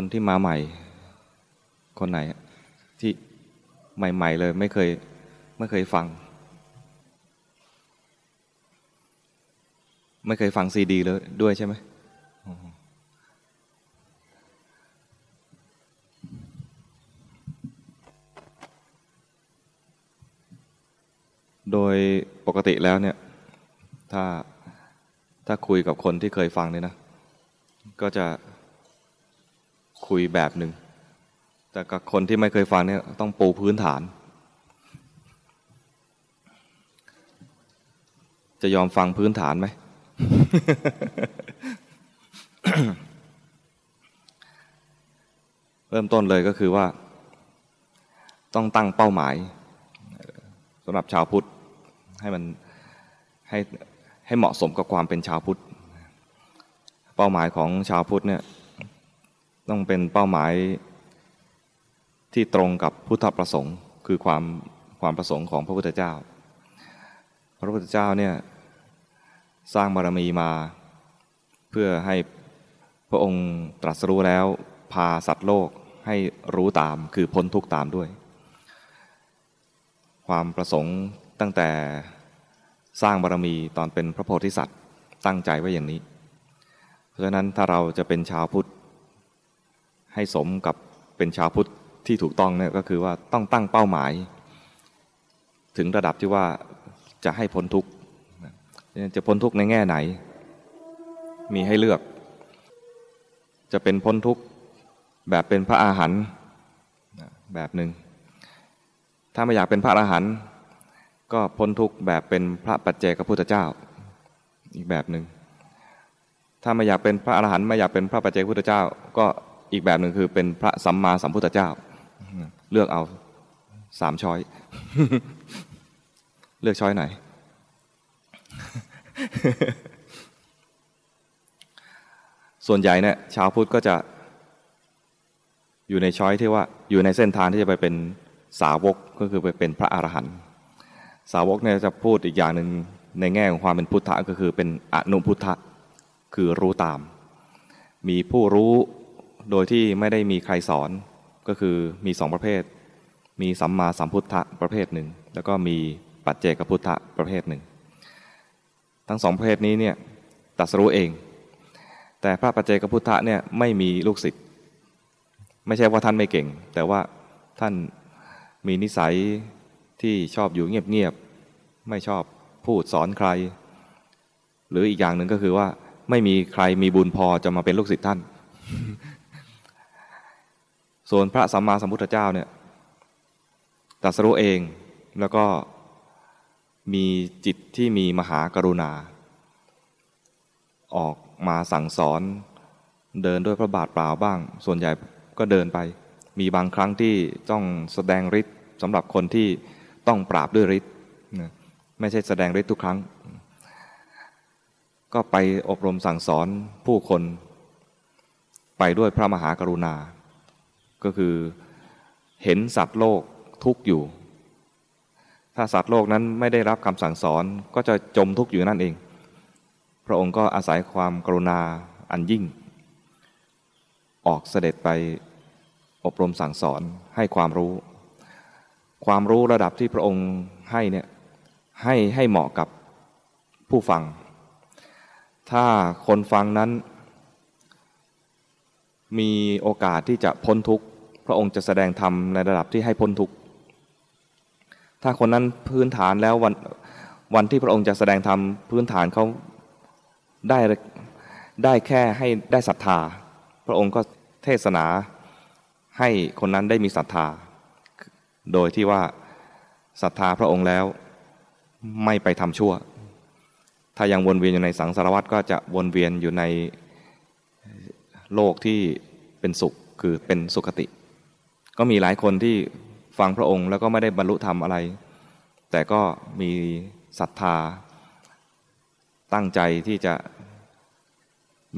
คนที่มาใหม่ คนไหนที่ใหม่ ๆ เลยไม่เคยไม่เคยฟัง ไม่เคยฟังซีดีเลยด้วยใช่ไหมโดยปกติแล้วเนี่ย ถ้าถ้าคุยกับคนที่เคยฟังเนี่ยนะ ก็จะ คุยแบบหนึ่ง แต่กับคนที่ไม่เคยฟังเนี่ยต้องปูพื้นฐาน จะยอมฟังพื้นฐานไหม เริ่มต้นเลยก็คือว่า ต้องตั้งเป้าหมายสำหรับชาวพุทธให้มันให้ให้เหมาะสมกับความเป็นชาวพุทธ เป้าหมายของชาวพุทธเนี่ย ต้องเป็นเป้าหมายที่ตรงกับพุทธประสงค์ คือความความประสงค์ของพระพุทธเจ้า พระพุทธเจ้าเนี่ยสร้างบารมีมา เพื่อให้พระองค์ตรัสรู้แล้วพาสัตว์โลกให้รู้ตามคือพ้นทุกข์ตามด้วย ความประสงค์ตั้งแต่สร้างบารมีตอนเป็นพระโพธิสัตว์ตั้งใจไว้อย่างนี้ เพราะฉะนั้นถ้าเราจะเป็นชาวพุทธ ให้สมกับเป็นชาวพุทธที่ถูกต้องเนี่ยก็คือว่าต้องตั้งเป้าหมาย ถึงระดับที่ว่าจะให้พ้นทุกข์จะพ้นทุกข์ในแง่ไหน มีให้เลือก จะเป็นพ้นทุกข์แบบเป็นพระอาหารแบบหนึ่งถ้าไม่อยากเป็นพระอรหันต์ก็พ้นทุกข์แบบเป็นพระปัจเจกพุทธเจ้า อีกแบบหนึ่งถ้าไม่อยากเป็นพระอรหันต์ไม่อยากเป็นพระปัจเจกพุทธเจ้า ก็ อีกแบบหนึ่งคือเป็นพระสัมมาสัมพุทธเจ้า เลือกเอาสามช้อย เลือกช้อยไหน ส่วนใหญ่เนี่ยชาวพุทธก็จะอยู่ในช้อยที่ว่าอยู่ในเส้นทางที่จะไปเป็นสาวกก็คือไปเป็นพระอรหันต์สาวกเนี่ยจะพูดอีกอย่างหนึ่งในแง่ของความเป็นพุทธะก็คือเป็นอนุพุทธะคือรู้ตาม มีผู้รู้ โดยที่ไม่ได้มีใครสอนก็คือมีสองประเภท มีสัมมาสัมพุทธะประเภทหนึ่ง แล้วก็มีปัจเจกพุทธะประเภทหนึ่ง ทั้งสองประเภทนี้เนี่ยตัดสู้เอง แต่พระปัจเจกพุทธะเนี่ยไม่มีลูกศิษย์ไม่ใช่ว่าท่านไม่เก่ง แต่ว่าท่านมีนิสัยที่ชอบอยู่เงียบๆไม่ชอบพูดสอนใคร หรืออีกอย่างหนึ่งก็คือว่าไม่มีใครมีบุญพอจะมาเป็นลูกศิษย์ท่าน ส่วนพระสัมมาสัมพุทธเจ้าเนี่ยตัสรู้เองแล้วก็มีจิตที่มีมหากรุณา ออกมาสั่งสอนเดินด้วยพระบาทเปล่าบ้าง ส่วนใหญ่ก็เดินไป มีบางครั้งที่ต้องแสดงฤทธิ์สำหรับคนที่ต้องปราบด้วยฤทธิ์ไม่ใช่แสดงฤทธิ์ทุกครั้ง ก็ไปอบรมสั่งสอนผู้คน ไปด้วยพระมหากรุณา ก็คือเห็นสัตว์โลกทุกอยู่ ถ้าสัตว์โลกนั้นไม่ได้รับคำสั่งสอนก็จะจมทุกข์อยู่นั่นเอง พระองค์ก็อาศัยความกรุณาอันยิ่ง ออกเสด็จไปอบรมสั่งสอนให้ความรู้ ความรู้ระดับที่พระองค์ให้เนี่ยให้ให้เหมาะกับผู้ฟัง ถ้าคนฟังนั้น มีโอกาสที่จะพ้นทุกข์พระองค์จะแสดงธรรมในระดับที่ให้พ้นทุกข์ถ้าคนนั้นพื้นฐานแล้ววันวันที่พระองค์จะแสดงธรรมพื้นฐานเขาได้ได้แค่ให้ได้ศรัทธา พระองค์ก็เทศนาให้คนนั้นได้มีศรัทธา โดยที่ว่าศรัทธาพระองค์แล้วไม่ไปทำชั่ว ถ้ายังวนเวียนอยู่ในสังสารวัฏก็จะวนเวียนอยู่ใน โลกที่เป็นสุขคือเป็นสุขติ ก็มีหลายคนที่ฟังพระองค์แล้วก็ไม่ได้บรรลุธรรมอะไร แต่ก็มีศรัทธา ตั้งใจที่จะ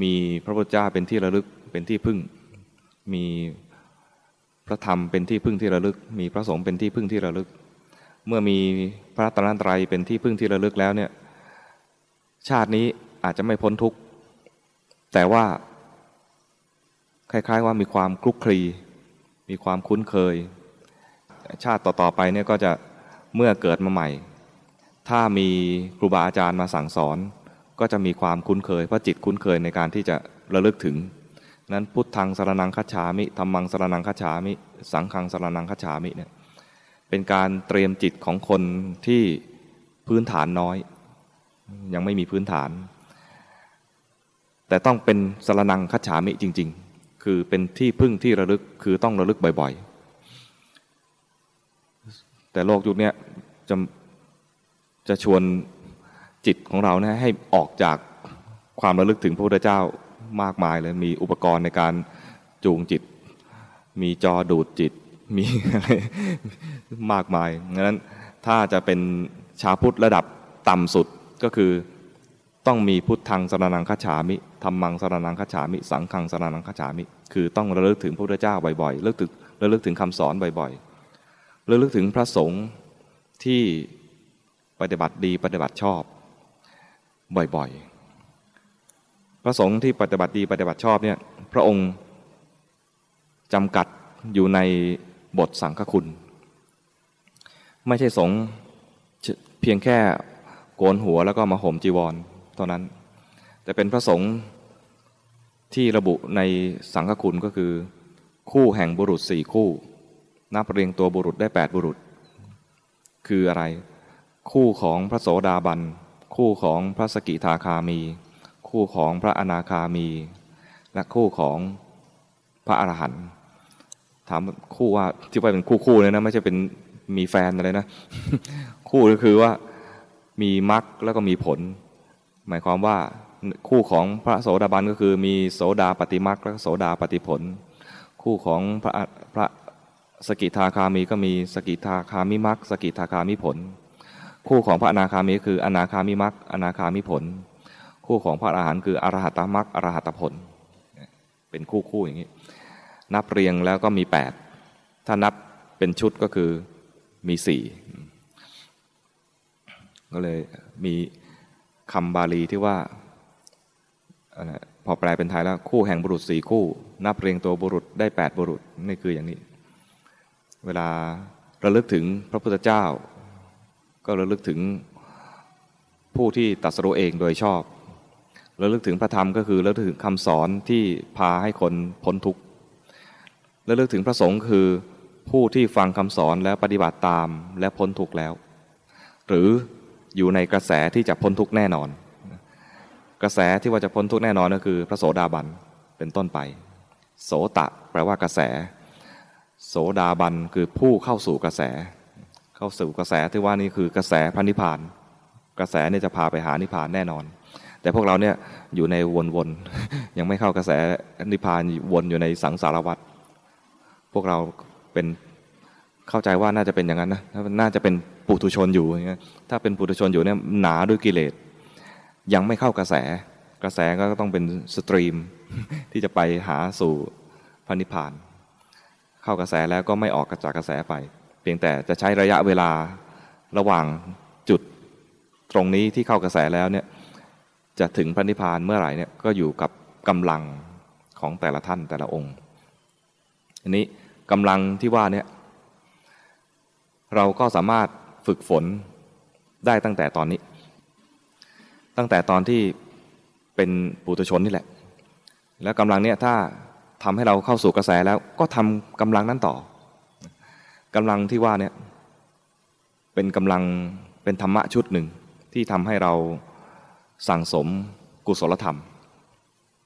มีพระพุทธเจ้าเป็นที่ระลึกเป็นที่พึ่ง มีพระธรรมเป็นที่พึ่งที่ระลึก มีพระสงฆ์เป็นที่พึ่งที่ระลึก เมื่อมีพระตรันตรัยเป็นที่พึ่งที่ระลึกแล้วเนี่ยชาตินี้อาจจะไม่พ้นทุกข์แต่ว่า คล้ายๆ ว่ามีความคลุกคลี มีความคุ้นเคย ชาติต่อๆไปเนี่ยก็จะเมื่อเกิดมาใหม่ ถ้ามีครูบาอาจารย์มาสั่งสอน ก็จะมีความคุ้นเคยเพราะจิตคุ้นเคยในการที่จะระลึกถึง นั้นพุทธังสรนังคัจฉามิธรรมังสรนังคัจฉามิ สังฆังสรนังคัจฉามิเนี่ยเป็นการเตรียมจิตของคนที่พื้นฐานน้อย ยังไม่มีพื้นฐาน แต่ต้องเป็นสรนังคัจฉามิจริง ๆ คือเป็นที่พึ่งที่ระลึกคือต้องระลึกบ่อยๆ แต่โลกยุคนี้จะจะชวนจิตของเรานะให้ออกจากความระลึกถึงพระพุทธเจ้ามากมายเลยมีอุปกรณ์ในการจูงจิต มีจอดูดจิตมีอะไรมากมายงั้นถ้าจะเป็นชาพุทธระดับต่ำสุดก็คือ ต้องมีพุทธังสรนังคฉามิธรรมังสรนังคฉามิ สังฆังสรนังคฉามิ คือต้องระลึกถึงพระพุทธเจ้าบ่อยๆระลึกถึงระลึกถึงคำสอนบ่อยๆระลึกถึงพระสงฆ์ที่ปฏิบัติดีปฏิบัติชอบบ่อยๆ พระสงฆ์ที่ปฏิบัติดีปฏิบัติชอบเนี่ยพระองค์จำกัดอยู่ในบทสังฆคุณ ไม่ใช่สงฆ์เพียงแค่โกนหัวแล้วก็มาห่มจีวร เท่านั้น แต่เป็นพระสงฆ์ที่ระบุในสังฆคุณก็คือ คู่แห่งบุรุษสี่คู่ นับเรียงตัวบุรุษได้แปดบุรุษ คืออะไร คู่ของพระโสดาบัน คู่ของพระสกิทาคามี คู่ของพระอนาคามี และคู่ของพระอรหันต์ถามคู่ว่าที่ว่าเป็นคู่คู่เลยนะไม่ใช่เป็นมีแฟนอะไรนะ คู่ก็คือว่ามีมรรคแล้วก็มีผล หมายความว่าคู่ของพระโสดาบันก็คือมีโสดาปฏิมรรคและโสดาปฏิผล คู่ของพระพระสกิทาคามีก็มีสกิทาคามิมรรคสกิทาคามิผล คู่ของพระอนาคามีคืออนาคามิมรรคอนาคามิผล คู่ของพระอรหันต์คืออรหัตมรรคอรหัตผล เป็นคู่คู่อย่างนี้ นับเรียงแล้วก็มีแปดถ้านับเป็นชุดก็คือมีสี่ก็เลยมี คำบาลีที่ว่าพอแปลเป็นไทยแล้วคู่แห่งบุรุษสี่คู่ นับเรียงตัวบุรุษได้แปดบุรุษนี่คืออย่างนี้ เวลาระลึกถึงพระพุทธเจ้า ก็ระลึกถึงผู้ที่ตัดสรุเองโดยชอบระลึกถึงพระธรรมก็คือระลึกถึงคำสอนที่พาให้คนพ้นทุกข์ระลึกถึงพระสงฆ์คือผู้ที่ฟังคำสอนแล้วปฏิบัติตามและพ้นทุกข์แล้ว หรือ อยู่ในกระแสที่จะพ้นทุกข์แน่นอน กระแสที่ว่าจะพ้นทุกข์แน่นอนก็คือพระโสดาบันเป็นต้นไป โสตะแปลว่ากระแส โสดาบันคือผู้เข้าสู่กระแส เข้าสู่กระแสที่ว่านี่คือกระแสพระนิพพาน กระแสเนี่ยจะพาไปหานิพพานแน่นอน แต่พวกเราเนี่ยอยู่ในวนๆยังไม่เข้ากระแสนิพพานวนอยู่ในสังสารวัฏพวกเราเป็นเข้าใจว่าน่าจะเป็นอย่างนั้นนะน่าจะเป็น ปุถุชนอยู่อย่างเงี้ยถ้าเป็นปุถุชนอยู่เนี่ยหนาด้วยกิเลสยังไม่เข้ากระแส กระแสก็ต้องเป็นสตรีมที่จะไปหาสู่พระนิพพาน เข้ากระแสแล้วก็ไม่ออกจากกระแสไป เพียงแต่จะใช้ระยะเวลาระหว่างจุดตรงนี้ที่เข้ากระแสแล้วเนี่ยจะถึงพระนิพพานเมื่อไหร่เนี่ยก็อยู่กับกำลังของแต่ละท่านแต่ละองค์ อันนี้กำลังที่ว่าเนี่ยเราก็สามารถ ฝึกฝนได้ตั้งแต่ตอนนี้ ตั้งแต่ตอนที่เป็นปุถุชนนี่แหละ แล้วกำลังเนี้ยถ้าทำให้เราเข้าสู่กระแสแล้วก็ทำกำลังนั้นต่อกำลังที่ว่าเนี่ยเป็นกำลังเป็นธรรมะชุดหนึ่งที่ทำให้เราสั่งสมกุศลธรรม